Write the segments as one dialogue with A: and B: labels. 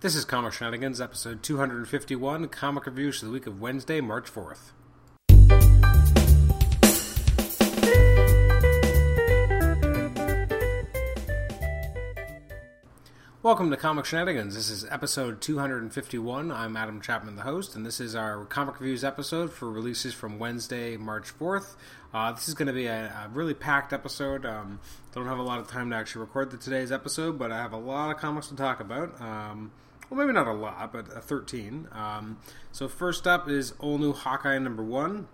A: This is Comic Shenanigans, episode 251, comic reviews for the week of Wednesday, March 4th. Welcome to Comic Shenanigans. This is episode 251. I'm Adam Chapman, the host, and this is our comic reviews episode for releases from Wednesday, March 4th. Uh, this is going to be a, a, really packed episode. Um, don't have a lot of time to actually record the, today's episode, but I have a lot of comics to talk about. Um, well, maybe not a lot, but a 13. Um, so, first up is All New Hawkeye number one,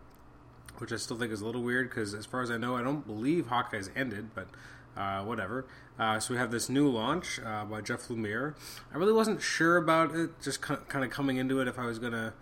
A: which I still think is a little weird because, as far as I know, I don't believe Hawkeye's ended, but uh, whatever. Uh, so we have this new launch uh, by Jeff Lemire. I really wasn't sure about it, just kind of coming into it if I was gonna.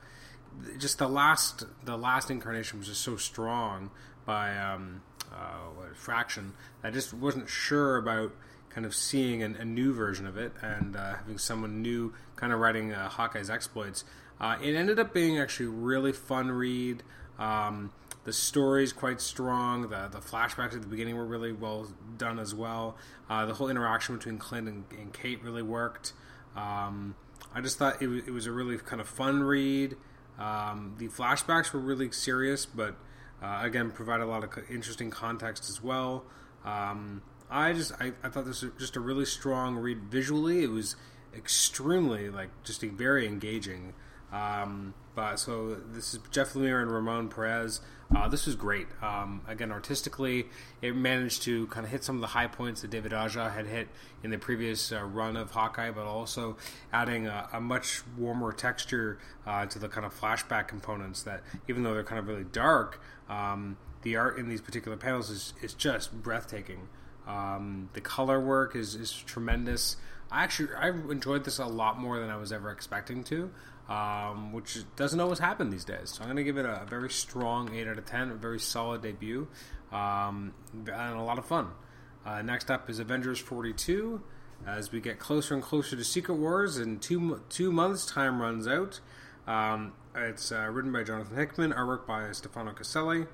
A: Just the last, the last incarnation was just so strong by um, uh, Fraction. I just wasn't sure about kind of seeing an, a new version of it and uh, having someone new kind of writing uh, Hawkeye's exploits. it ended up being actually really fun read. Um, the story's quite strong. The the flashbacks at the beginning were really well done as well. Uh, the whole interaction between Clint and, and Kate really worked. Um, I just thought it, it, was a really kind of fun read. Um, the flashbacks were really serious, but uh, again, provide a lot of interesting context as well. Um, I just I, I, thought this was just a really strong read visually. It was extremely like just very engaging. Um, but so this is Jeff Lemire and Ramon Perez. Uh, this was great. Um, again, artistically, it managed to kind of hit some of the high points that David Aja had hit in the previous uh, run of Hawkeye, but also adding a, a much warmer texture uh, to the kind of flashback components that, even though they're kind of really dark, um, the art in these particular panels is, is just breathtaking. Um, the color work is, is tremendous. I actually I enjoyed this a lot more than I was ever expecting to um, which doesn't always happen these days. So I'm going to give it a, a, very strong 8 out of 10, a very solid debut, um, and a lot of fun. Uh, next up is Avengers 42. As we get closer and closer to Secret Wars, and two two months, time runs out. Um, it's uh, written by Jonathan Hickman, artwork by Stefano Caselli.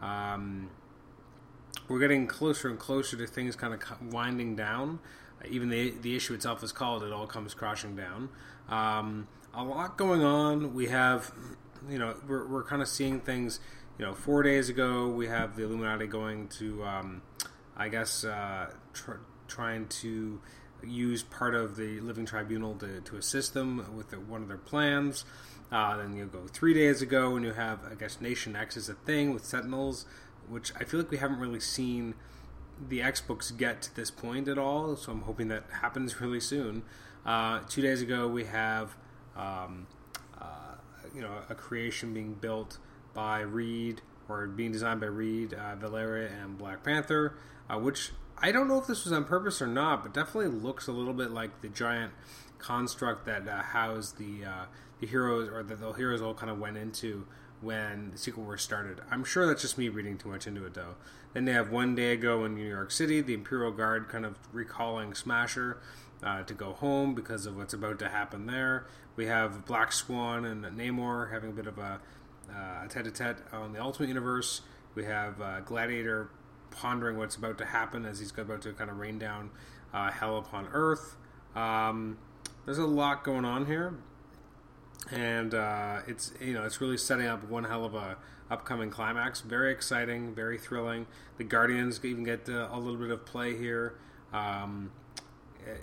A: Um, we're getting closer and closer to things kind of winding down. even the the issue itself is called "It All Comes Crashing Down." Um, a lot going on. We have, you know, we're, we're kind of seeing things. You know, four days ago, we have the Illuminati going to, um, I guess, uh, tr- trying to use part of the Living Tribunal to, to assist them with the, one of their plans. Uh, then you go three days ago, and you have, I guess, Nation X is a thing with Sentinels, which I feel like we haven't really seen the X books get to this point at all. So I'm hoping that happens really soon. Uh, two days ago, we have um, uh, you know, a creation being built by Reed or being designed by Reed, uh, Valeria, and Black Panther, uh, which I don't know if this was on purpose or not, but definitely looks a little bit like the giant construct that uh, housed the uh, the heroes or that the heroes all kind of went into when the Secret War started. I'm sure that's just me reading too much into it, though. Then they have one day ago in New York City, the Imperial Guard kind of recalling Smasher uh, to go home because of what's about to happen there. We have Black Swan and Namor having a bit of a uh, tete-a-tete on the Ultimate Universe. We have uh, Gladiator pondering what's about to happen as he's about to kind of rain down uh, hell upon Earth. Um, there's a lot going on here, and uh, it's you know it's really setting up one hell of a upcoming climax. Very exciting, very thrilling. The Guardians even get uh, a little bit of play here. Um,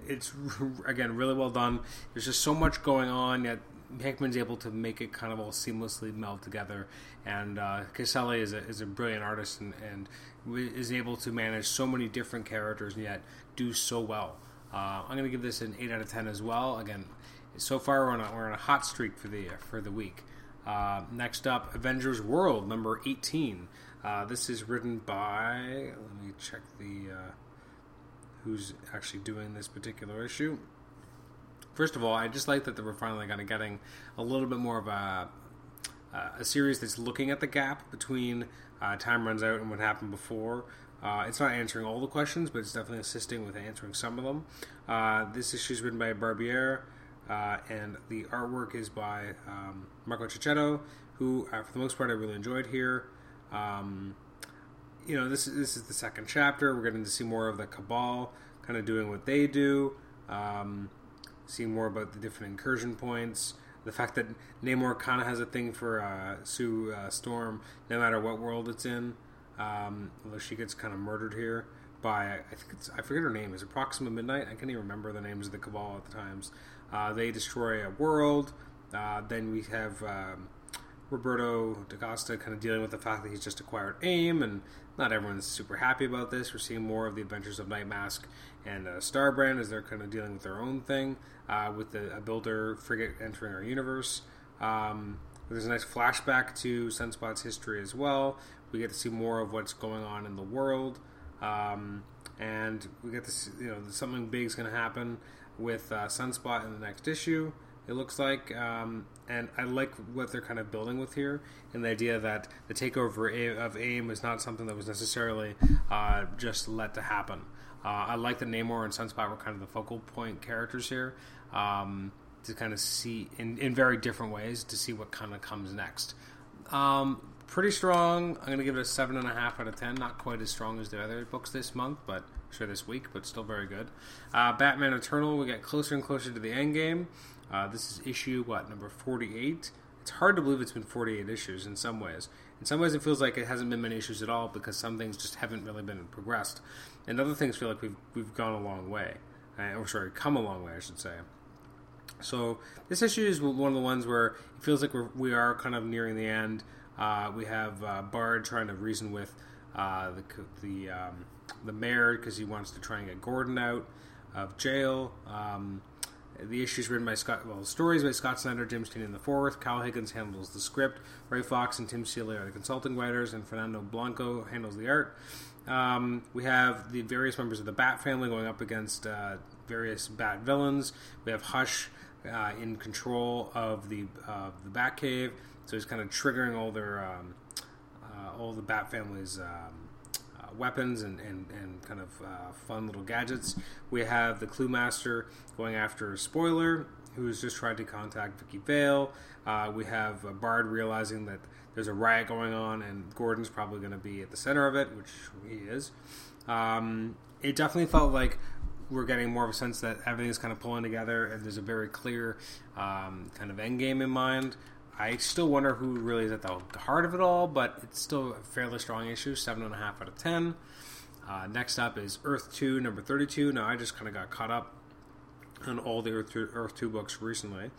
A: it's again really well done. There's just so much going on yet. Hickman's able to make it kind of all seamlessly meld together, and uh, Caselli is a, is a brilliant artist and, and is able to manage so many different characters and yet do so well. Uh, I'm going to give this an eight out of ten as well. Again, so far we're on a, we're on a hot streak for the for the week. Uh, next up, Avengers World number 18. Uh, this is written by. Let me check the uh, who's actually doing this particular issue. First of all, I just like that we're finally kind of getting a little bit more of a uh, a series that's looking at the gap between uh, time runs out and what happened before. Uh, it's not answering all the questions, but it's definitely assisting with answering some of them. Uh, this issue is written by Barbiere, uh, and the artwork is by um, Marco Checchetto, who, uh, for the most part, I really enjoyed here. Um, you know, this is this is the second chapter. We're getting to see more of the Cabal, kind of doing what they do. Um, seeing more about the different incursion points. The fact that Namor kind of has a thing for uh, Sue uh, Storm, no matter what world it's in. Um, although she gets kind of murdered here by I think it's I forget her name. Is it Proxima Midnight? I can't even remember the names of the Cabal at the times. Uh, they destroy a world. Uh, then we have um, Roberto da Costa kind of dealing with the fact that he's just acquired AIM, and not everyone's super happy about this. We're seeing more of the adventures of Night Mask and uh, Starbrand as they're kind of dealing with their own thing uh, with the a builder frigate entering our universe. Um, there's a nice flashback to Sunspot's history as well. We get to see more of what's going on in the world, um, and we get to see, you know something big is going to happen with uh, Sunspot in the next issue. It looks like, um, and I like what they're kind of building with here, and the idea that the takeover of AIM is not something that was necessarily uh, just let to happen. Uh, I like that Namor and Sunspot were kind of the focal point characters here um, to kind of see in, in very different ways to see what kind of comes next. Um, pretty strong. I'm going to give it a seven and a half out of ten. Not quite as strong as the other books this month, but sure this week, but still very good. Uh, Batman Eternal. We get closer and closer to the end game. Uh, this is issue what number 48. It's hard to believe it's been 48 issues in some ways. In some ways, it feels like it hasn't been many issues at all because some things just haven't really been progressed, and other things feel like we've we've gone a long way, uh, or sorry, come a long way, I should say. So this issue is one of the ones where it feels like we're, we are kind of nearing the end. Uh, we have uh, Bard trying to reason with uh, the the um, the mayor because he wants to try and get Gordon out of jail. Um, the issues written by Scott. Well, the stories by Scott Snyder, Jim Tynion the fourth. Kyle Higgins handles the script. Ray Fawkes and Tim Seeley are the consulting writers, and Fernando Blanco handles the art. Um, we have the various members of the Bat family going up against uh, various Bat villains. We have Hush uh, in control of the uh, the Batcave, so he's kind of triggering all their um, uh, all the Bat family's um, weapons and, and, and kind of uh, fun little gadgets. We have the Clue Master going after Spoiler, who's just tried to contact Vicki Vale. Uh, we have Bard realizing that there's a riot going on, and Gordon's probably going to be at the center of it, which he is. Um, it definitely felt like we're getting more of a sense that everything's kind of pulling together, and there's a very clear um, kind of end game in mind. I still wonder who really is at the heart of it all, but it's still a fairly strong issue, seven and a half out of ten. Uh, next up is Earth Two, number thirty-two. Now I just kind of got caught up on all the Earth 2, Earth 2 books recently.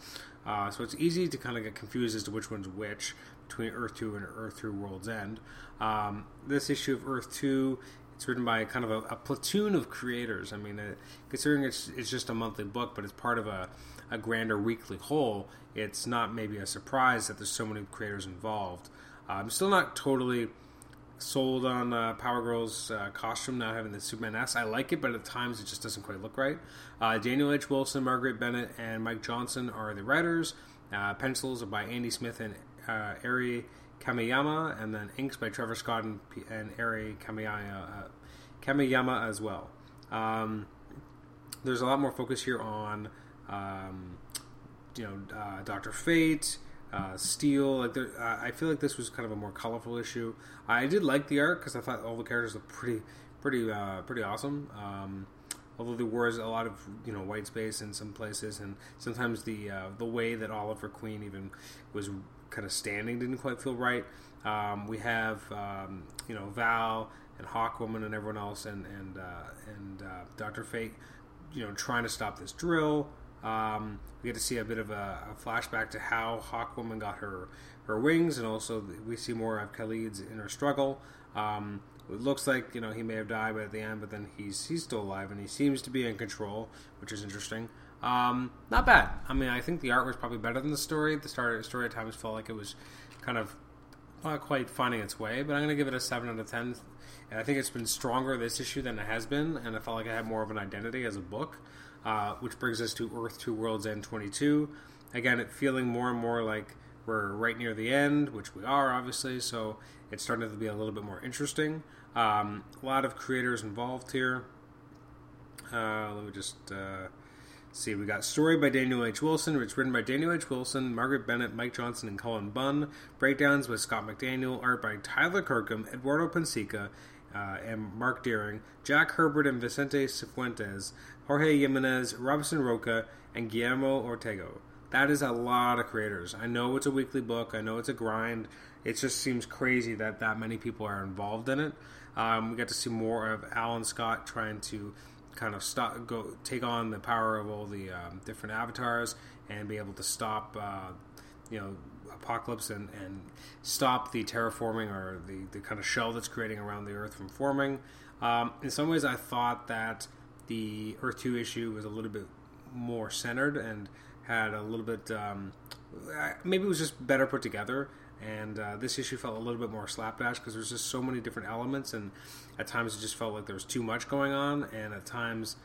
A: Uh, so it's easy to kind of get confused as to which one's which between Earth 2 and Earth 3 World's End. Um, this issue of Earth 2 it's written by kind of a, a platoon of creators. I mean, uh, considering it's it's just a monthly book, but it's part of a, a grander weekly whole. It's not maybe a surprise that there's so many creators involved. Uh, I'm still not totally sold on uh, Power Girl's uh, costume now having the Superman S. I like it, but at times it just doesn't quite look right. Uh, Daniel H. Wilson, Margaret Bennett, and Mike Johnson are the writers. Uh, pencils are by Andy Smith and uh, Ari Kamiyama, and then inks by Trevor Scott and, and Ari Kamiyama, uh, Kamiyama as well. Um, there's a lot more focus here on, um, you know, uh, Doctor Fate, uh, Steel. Like, there, uh, I feel like this was kind of a more colorful issue. I did like the art because I thought all the characters looked pretty, pretty, uh, pretty awesome. Um, although there was a lot of you know white space in some places, and sometimes the uh, the way that Oliver Queen even was kind of standing didn't quite feel right. Um, we have um, you know Val and Hawkwoman and everyone else, and and uh, and uh, Doctor Fate, you know, trying to stop this drill. Um, we get to see a bit of a, a, flashback to how Hawkwoman got her her wings, and also we see more of Khalid's inner struggle. Um, it looks like you know he may have died, at the end, but then he's he's still alive, and he seems to be in control, which is interesting. Um, not bad. I mean, I think the art was probably better than the story. The story, story at times felt like it was kind of not quite finding its way, but I'm going to give it a 7 out of 10. And I think it's been stronger this issue than it has been, and I felt like I had more of an identity as a book, uh, which brings us to Earth 2 Worlds End 22. Again, feeling more and more like we're right near the end, which we are, obviously, so it's starting to be a little bit more interesting. Um, a lot of creators involved here. Uh, let me just. Uh, see, we got story by Daniel H. Wilson. It's written by Daniel H. Wilson, Margaret Bennett, Mike Johnson, and Cullen Bunn. Breakdowns by Scott McDaniel. Art by Tyler Kirkham, Eduardo Pansica, uh, and Marc Deering, Jack Herbert and Vicente Cifuentes, Jorge Jimenez, Robinson Roca, and Guillermo Ortego. That is a lot of creators. I know it's a weekly book. I know it's a grind. It just seems crazy that that many people are involved in it. Um, we get to see more of Alan Scott trying to kind of stop, go take on the power of all the um, different avatars and be able to stop, uh, you know, apocalypse and, and stop the terraforming or the, the kind of shell that's creating around the Earth from forming. Um, in some ways, I thought that the Earth Two issue was a little bit more centered and had a little bit um, maybe it was just better put together and uh, this issue felt a little bit more slapdash because there's just so many different elements and at times it just felt like there was too much going on and at times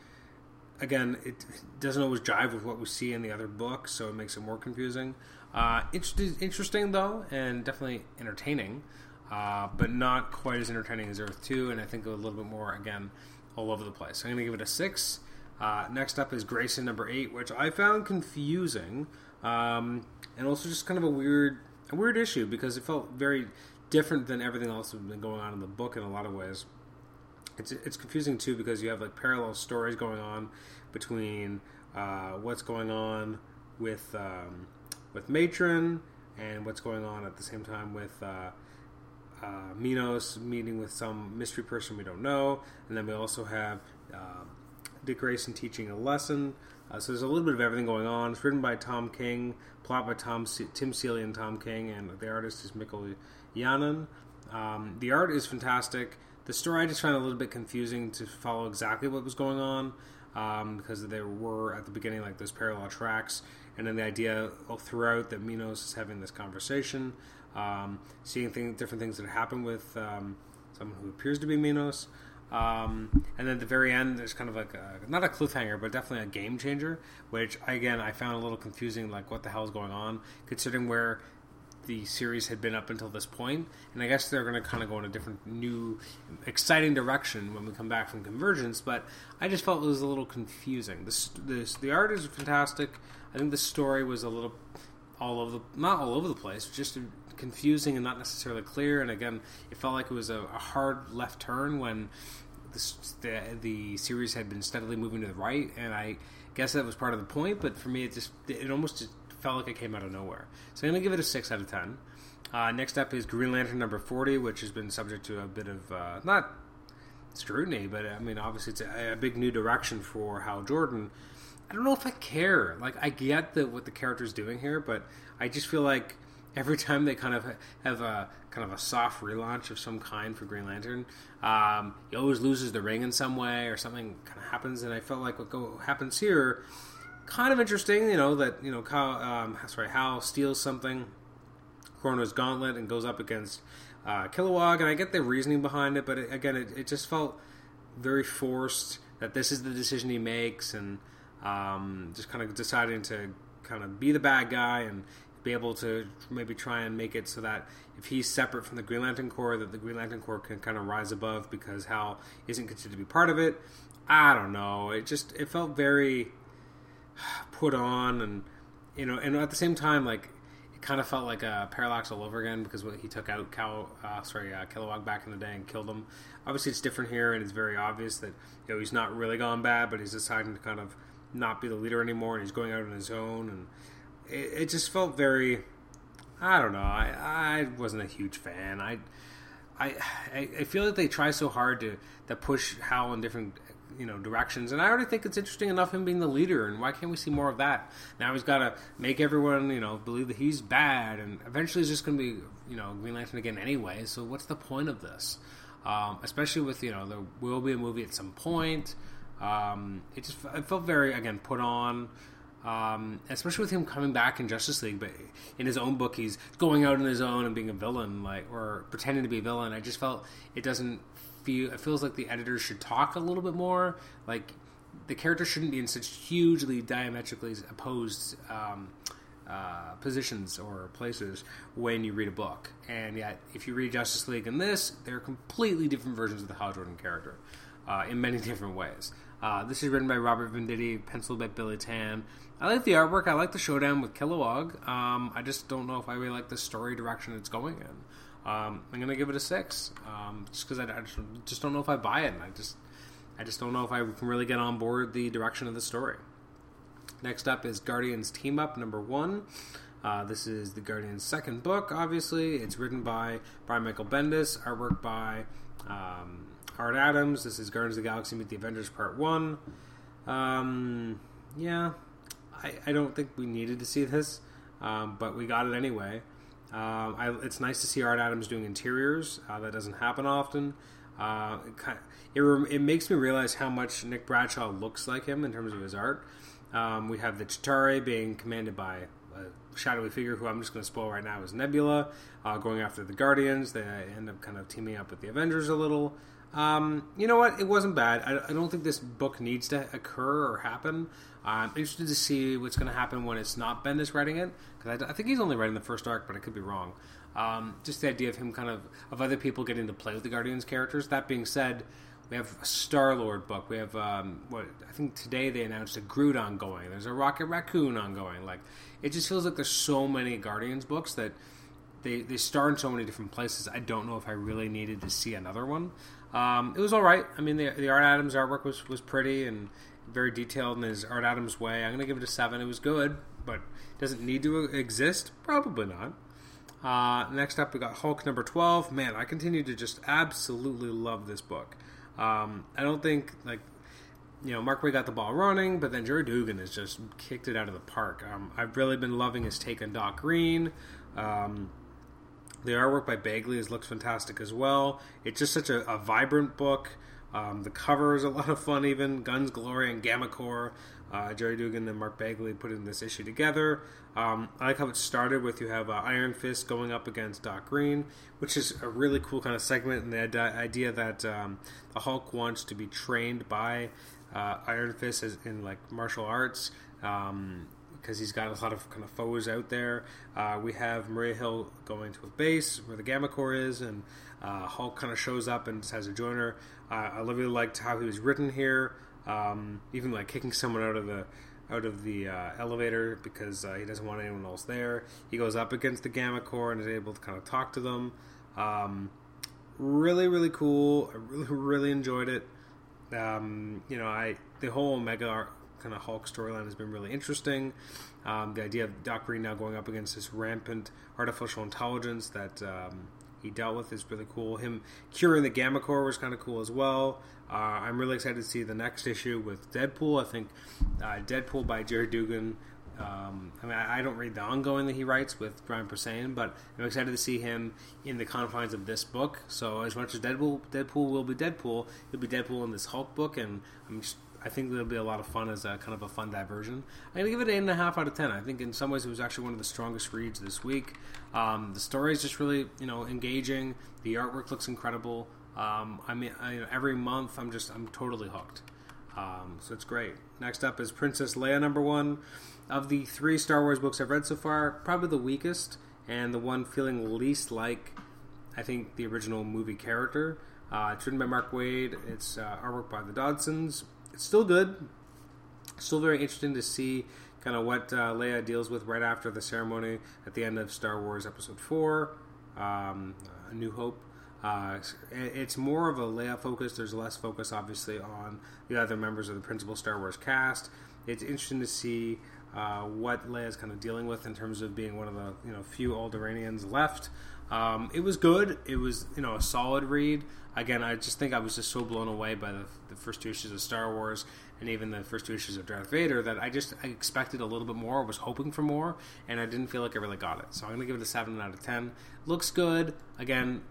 A: again it doesn't always jive with what we see in the other books so it makes it more confusing. Uh, interesting though and definitely entertaining uh, but not quite as entertaining as earth 2 and i think a little bit more again all over the place. So i'm going to give it a 6 uh, next up is grayson number 8 which i found confusing um, and also just kind of a weird a weird issue because it felt very different than everything else that's been going on in the book in a lot of ways. It's it's confusing too because you have like parallel stories going on between uh, what's going on with um, with Matron and what's going on at the same time with uh, uh, Minos meeting with some mystery person we don't know, and then we also have uh, Dick Grayson teaching a lesson uh, so there's a little bit of everything going on. It's written by Tom King, plot by Tom C- Tim Seeley and Tom King, and the artist is Mikel Janin. Um, the art is fantastic. The story I just found a little bit confusing to follow exactly what was going on um, because there were at the beginning like those parallel tracks, and then the idea throughout that Minos is having this conversation, um, seeing different things that happen with um, someone who appears to be Minos. Um, and then at the very end, there's kind of like a, not a cliffhanger, but definitely a game changer, which again I found a little confusing. Like, what the hell is going on? Considering where the series had been up until this point, and I guess they're going to kind of go in a different, new, exciting direction when we come back from Convergence. But I just felt it was a little confusing. This, this, the art is fantastic. I think the story was a little all over the not all over the place, just confusing and not necessarily clear. And again, it felt like it was a, a hard left turn when the, the series had been steadily moving to the right, and I guess that was part of the point. But for me, it just it almost just felt like it came out of nowhere. So I'm gonna give it a six out of ten. Uh, next up is Green Lantern number forty, which has been subject to a bit of uh, not scrutiny, but I mean, obviously it's a, a, big new direction for Hal Jordan. I don't know if I care. Like, I get the, what the character's doing here, but I just feel like every time they kind of have a kind of a soft relaunch of some kind for Green Lantern, um, he always loses the ring in some way or something kind of happens. And I felt like what go, happens here, kind of interesting. You know that you know Kyle, um, sorry Hal steals something, Krona's gauntlet, and goes up against uh, Kilowog. And I get the reasoning behind it, but it, again, it, it, just felt very forced that this is the decision he makes, and um, just kind of deciding to kind of be the bad guy and be able to maybe try and make it so that if he's separate from the Green Lantern Corps, that the Green Lantern Corps can kind of rise above because Hal isn't considered to be part of it. I don't know. It just it felt very put on, and you know, and at the same time, like it kind of felt like a parallax all over again because he took out Cal, uh, sorry, uh, Kilowog back in the day and killed him. Obviously, it's different here, and it's very obvious that you know he's not really gone bad, but he's deciding to kind of not be the leader anymore, and he's going out on his own and it, it just felt very. I don't know. I I wasn't a huge fan. I I I feel like they try so hard to to push Hal in different you know directions, and I already think it's interesting enough him being the leader. And why can't we see more of that? Now he's got to make everyone you know believe that he's bad, and eventually he's just going to be you know Green Lantern again anyway. So what's the point of this? Um, especially with you know there will be a movie at some point. Um, it just it felt very again put on. Um, especially with him coming back in Justice League, but in his own book, he's going out on his own and being a villain, like or pretending to be a villain. I just felt it doesn't feel. It feels like the editors should talk a little bit more. Like the character shouldn't be in such hugely diametrically opposed um, uh, positions or places when you read a book. And yet, if you read Justice League and this, they're completely different versions of the Hal Jordan character uh, in many different ways. Uh, this is written by Robert Venditti, penciled by Billy Tan. I like the artwork. I like the showdown with Kilowog. Um, I just don't know if I really like the story direction it's going in. Um, I'm to give it a six, um, just because I, I just, don't know if I buy it. I just I just don't know if I can really get on board the direction of the story. Next up is Guardians Team Up number one. Uh, this is the Guardians' second book, obviously. It's written by Brian Michael Bendis, artwork by um, Art Adams. This is Guardians of the Galaxy Meet the Avengers Part 1. Um, yeah, I, I, don't think we needed to see this, um, but we got it anyway. Um, I, it's nice to see Art Adams doing interiors. Uh, that doesn't happen often. Uh, it, kind of, it, it, makes me realize how much Nick Bradshaw looks like him in terms of his art. Um, we have the Chitauri being commanded by a shadowy figure who I'm just going to spoil right now is Nebula, uh, going after the Guardians. They end up kind of teaming up with the Avengers a little. Um, you know what? It wasn't bad. I, I, don't think this book needs to occur or happen. I'm interested to see what's going to happen when it's not Bendis writing it because I, I, think he's only writing the first arc, but I could be wrong. Um, just the idea of him kind of of other people getting to play with the Guardians characters. That being said, we have a Star Lord book. We have um, what I think today they announced a Groot ongoing. There's a Rocket Raccoon ongoing. Like it just feels like there's so many Guardians books that they they star in so many different places. I don't know if I really needed to see another one. Um, it was all right. I mean, the, the Art Adams artwork was was pretty and very detailed in his Art Adams way. I'm going to give it a seven. It was good, but doesn't need to exist? Probably not. Uh, next up, we got Hulk number 12. Man, I continue to just absolutely love this book. Um, I don't think, like, you know, Mark Waid got the ball running, but then Gerry Duggan has just kicked it out of the park. Um, I've really been loving his take on Doc Green. Um, the artwork by Bagley looks fantastic as well. It's just such a, a vibrant book. Um, the cover is a lot of fun, even Guns Glory and Gamma. Uh, Gerry Duggan and Mark Bagley putting this issue together. Um, I like how it started with you have uh, Iron Fist going up against Doc Green, which is a really cool kind of segment, and the idea that um, the Hulk wants to be trained by uh, Iron Fist in like martial arts. Um, because he's got a lot of kind of foes out there. Uh, we have Maria Hill going to a base where the Gamma Corps is, and uh, Hulk kind of shows up and has a joiner. Uh, I really liked how he was written here, um, even like kicking someone out of the out of the uh, elevator because uh, he doesn't want anyone else there. He goes up against the Gamma Corps and is able to kind of talk to them. Um, really, really cool. I really, really enjoyed it. Um, you know, I the whole Omega kind of Hulk storyline has been really interesting. Um, the idea of Doc Green now going up against this rampant artificial intelligence that um, he dealt with is really cool. Him curing the Gamma Corps was kind of cool as well. Uh, I'm really excited to see the next issue with Deadpool. I think uh, Deadpool by Gerry Duggan. Um, I mean, I, I, don't read the ongoing that he writes with Brian Posehn, but I'm excited to see him in the confines of this book. So, as much as Deadpool, Deadpool will be Deadpool, he'll be Deadpool in this Hulk book, and I'm just I think it'll be a lot of fun as a kind of a fun diversion. I'm gonna give it an eight and a half out of ten. I think in some ways it was actually one of the strongest reads this week. Um, the story is just really you know engaging. The artwork looks incredible. Um, I mean, I, every month I'm just I'm totally hooked. Um, so it's great. Next up is Princess Leia number one. Of the three Star Wars books I've read so far, probably the weakest and the one feeling least like I think the original movie character. Uh, it's written by Mark Waid. It's uh, artwork by the Dodsons still good. Still very interesting to see kind of what uh, Leia deals with right after the ceremony at the end of Star Wars Episode Four, um, A New Hope. Uh, it's more of a Leia focus. There's less focus, obviously, on the other members of the principal Star Wars cast. It's interesting to see uh, what Leia's kind of dealing with in terms of being one of the you know few Alderaanians left. Um, it was good. It was you know a solid read. Again, I just think I was just so blown away by the, the first two issues of Star Wars and even the first two issues of Darth Vader that I just I expected a little bit more. Was hoping for more, and I didn't feel like I really got it. So I'm to give it a seven out of ten. Looks good. Again,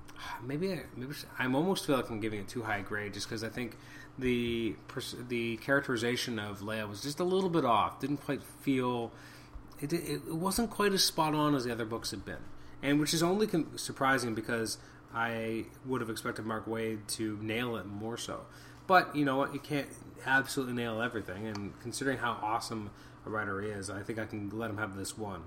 A: maybe I, maybe I'm almost feel like I'm giving it too high grade just because I think the the characterization of Leia was just a little bit off. Didn't quite feel it, it wasn't quite as spot on as the other books had been and which is only surprising because I would have expected Mark Waid to nail it more so. But you know what? You can't absolutely nail everything, and considering how awesome a writer he is, I think I can let him have this one.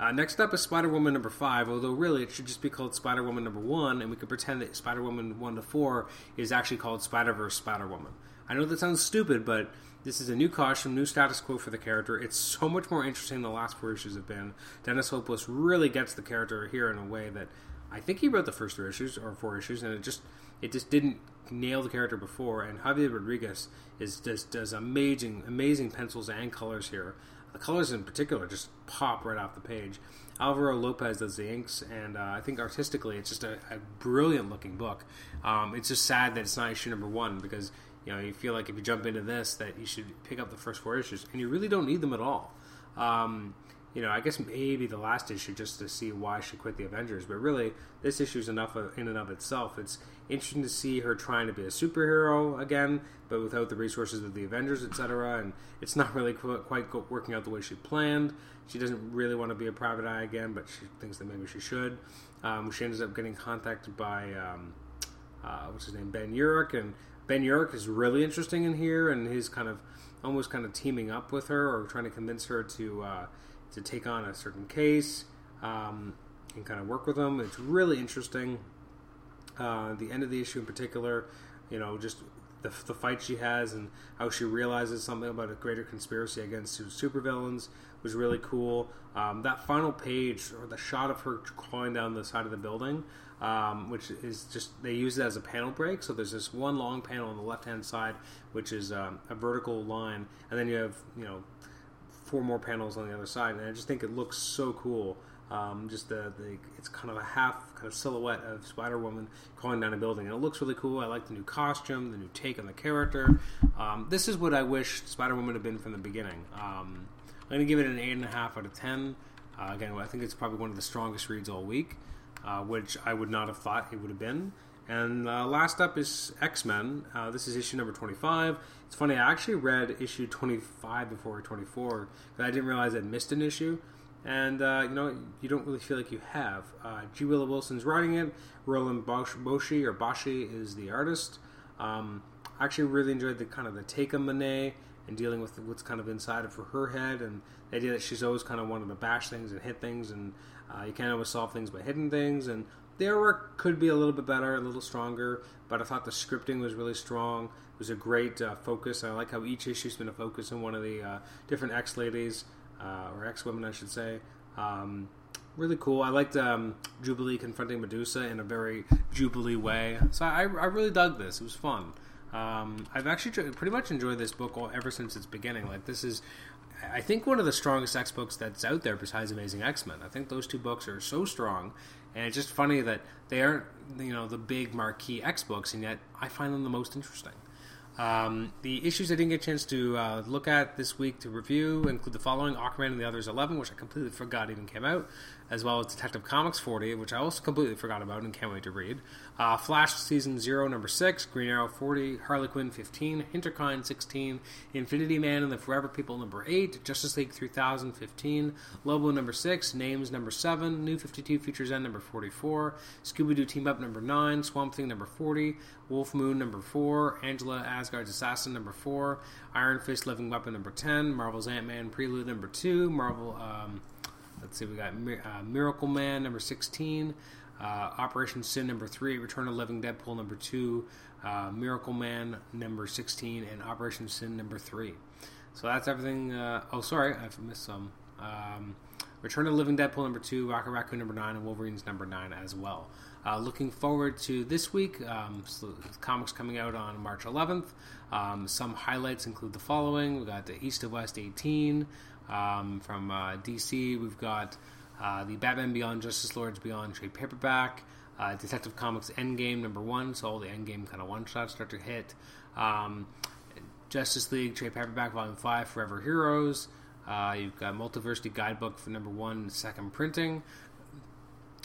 A: Uh, next up is Spider Woman number five, although really it should just be called Spider Woman number one, and we could pretend that Spider Woman one to four is actually called Spider Verse Spider Woman. I know that sounds stupid, but this is a new costume, new status quo for the character. It's so much more interesting than the last four issues have been. Dennis Hopeless really gets the character here in a way that I think he wrote the first three issues or four issues, and it just it just didn't nail the character before. And Javier Rodriguez is just does amazing amazing pencils and colors here. The colors in particular just pop right off the page. Alvaro Lopez does the inks, and uh, I think artistically it's just a, a brilliant looking book. Um, it's just sad that it's not issue number one because you know you feel like if you jump into this that you should pick up the first four issues, and you really don't need them at all. Um, you know, I guess maybe the last issue just to see why she quit the Avengers, but really this issue is enough in and of itself. It's interesting to see her trying to be a superhero again, but without the resources of the Avengers, etc. And it's not really quite working out the way she planned. She doesn't really want to be a private eye again, but she thinks that maybe she should. Um, she ends up getting contacted by um, uh, what's his name, Ben Urich, and Ben Urich is really interesting in here, and he's kind of almost kind of teaming up with her or trying to convince her to uh, to take on a certain case um, and kind of work with them. It's really interesting. Uh, the end of the issue in particular, you know, just the, the fight she has and how she realizes something about a greater conspiracy against supervillains was really cool. Um, that final page, or the shot of her crawling down the side of the building, um, which is just they use it as a panel break. So there's this one long panel on the left hand side, which is um, a vertical line, and then you have you know four more panels on the other side, and I just think it looks so cool. Um, just the, the it's kind of a half kind of silhouette of Spider Woman crawling down a building, and it looks really cool. I like the new costume, the new take on the character. Um, this is what I wish Spider Woman had been from the beginning. Um, I'm going to give it an eight and a half out of ten. Uh, again, I think it's probably one of the strongest reads all week, uh, which I would not have thought it would have been. And uh, last up is X Men. Uh, this is issue number 25. It's funny, I actually read issue 25 before 24 because I didn't realize I'd missed an issue. And, uh, you know, you don't really feel like you have. Uh, G. Willow Wilson's writing it. Roland Boschi, or Boschi, is the artist. Um, I actually really enjoyed the kind of the take on Monet and dealing with what's kind of inside of her head and the idea that she's always kind of wanted to bash things and hit things and uh, you can't always solve things by hitting things and their work could be a little bit better, a little stronger, but I thought the scripting was really strong. It was a great uh, focus. I like how each issue's been a focus on one of the uh, different X ladies, uh, or X women, I should say. Um, really cool. I liked um, Jubilee confronting Medusa in a very Jubilee way. So I, I really dug this. It was fun. Um, I've actually pretty much enjoyed this book all, ever since its beginning. Like this is I think one of the strongest X books that's out there besides Amazing X Men. I think those two books are so strong, and it's just funny that they aren't you know the big marquee X books, and yet I find them the most interesting. Um, the issues I didn't get a chance to uh, look at this week to review include the following Aquaman and the Others 11, which I completely forgot even came out, as well as Detective Comics 40, which I also completely forgot about and can't wait to read. Uh, Flash Season 0, number 6, Green Arrow 40, Harley Quinn 15, Interkind 16, Infinity Man and the Forever People number 8, Justice League 3000 15, Lobo number 6, Names number 7, New 52 Futures End number 44, Scooby Doo Team Up number 9, Swamp Thing number 40, Wolf Moon number 4, Angela Asgard's Assassin number 4, Iron Fist Living Weapon number 10, Marvel's Ant Man Prelude number 2, Marvel. Um, Let's see, we got uh, Miracle Man number 16, uh, Operation Sin number 3, Return of Living Deadpool number 2, uh, Miracle Man number 16, and Operation Sin number 3. So that's everything. Uh, oh, sorry, I've missed some. Um, Return of Living Deadpool number 2, Rocket Raccoon number 9, and Wolverine's number 9 as well. Uh, looking forward to this week. Um, so comics coming out on March 11th. Um, some highlights include the following: we got the East of West 18, um, from uh, DC, we've got uh, the Batman Beyond Justice Lords Beyond trade paperback, uh, Detective Comics Endgame number one, so all the Endgame kind of one shots start to hit. Um, Justice League trade paperback volume five, Forever Heroes. Uh, you've got Multiversity Guidebook for number one, second printing.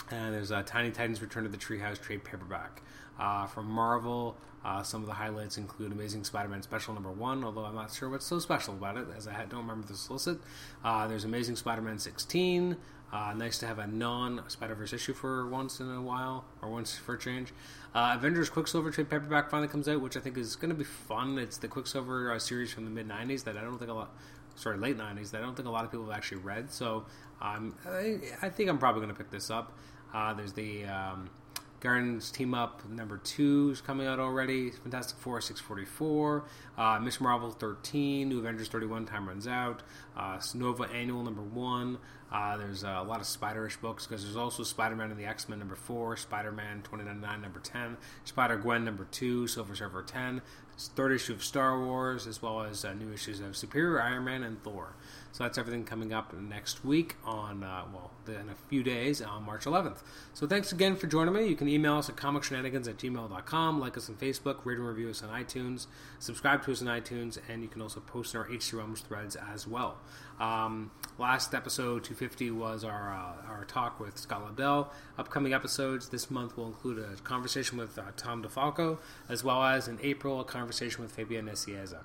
A: And there's uh, Tiny Titans Return to the Treehouse trade paperback. Uh, from Marvel, uh, some of the highlights include Amazing Spider-Man Special Number One, although I'm not sure what's so special about it, as I don't remember the solicit. Uh, there's Amazing Spider-Man 16. Uh, nice to have a non-Spider-Verse issue for once in a while, or once for a change. Uh, Avengers Quicksilver trade paperback finally comes out, which I think is going to be fun. It's the Quicksilver uh, series from the mid '90s that I don't think a lot, sorry, late '90s that I don't think a lot of people have actually read. So um, I, I think I'm probably going to pick this up. Uh, there's the um, Guardians Team Up number two is coming out already. Fantastic Four 644. Uh, Miss Marvel 13. New Avengers 31. Time runs out. Uh, Nova Annual number one. Uh, there's a lot of Spiderish books because there's also Spider Man and the X Men number four, Spider Man 2099 number 10, Spider Gwen number two, Silver Surfer 10, third issue of Star Wars, as well as uh, new issues of Superior Iron Man and Thor. So that's everything coming up next week on, uh, well, in a few days on March 11th. So thanks again for joining me. You can email us at comicshenanigans at gmail.com, like us on Facebook, rate and review us on iTunes, subscribe to us on iTunes, and you can also post in our HC Realms threads as well. Um, last episode 250 was our uh, our talk with Scott Lobdell. Upcoming episodes this month will include a conversation with uh, Tom DeFalco, as well as in April a conversation with Fabian Nicieza.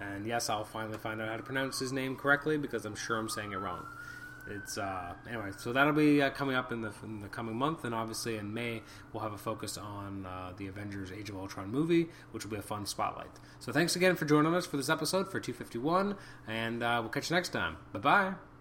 A: And yes, I'll finally find out how to pronounce his name correctly because I'm sure I'm saying it wrong. It's uh, anyway, so that'll be uh, coming up in the in the coming month, and obviously in May we'll have a focus on uh, the Avengers: Age of Ultron movie, which will be a fun spotlight. So thanks again for joining us for this episode for 251, and uh, we'll catch you next time. Bye bye.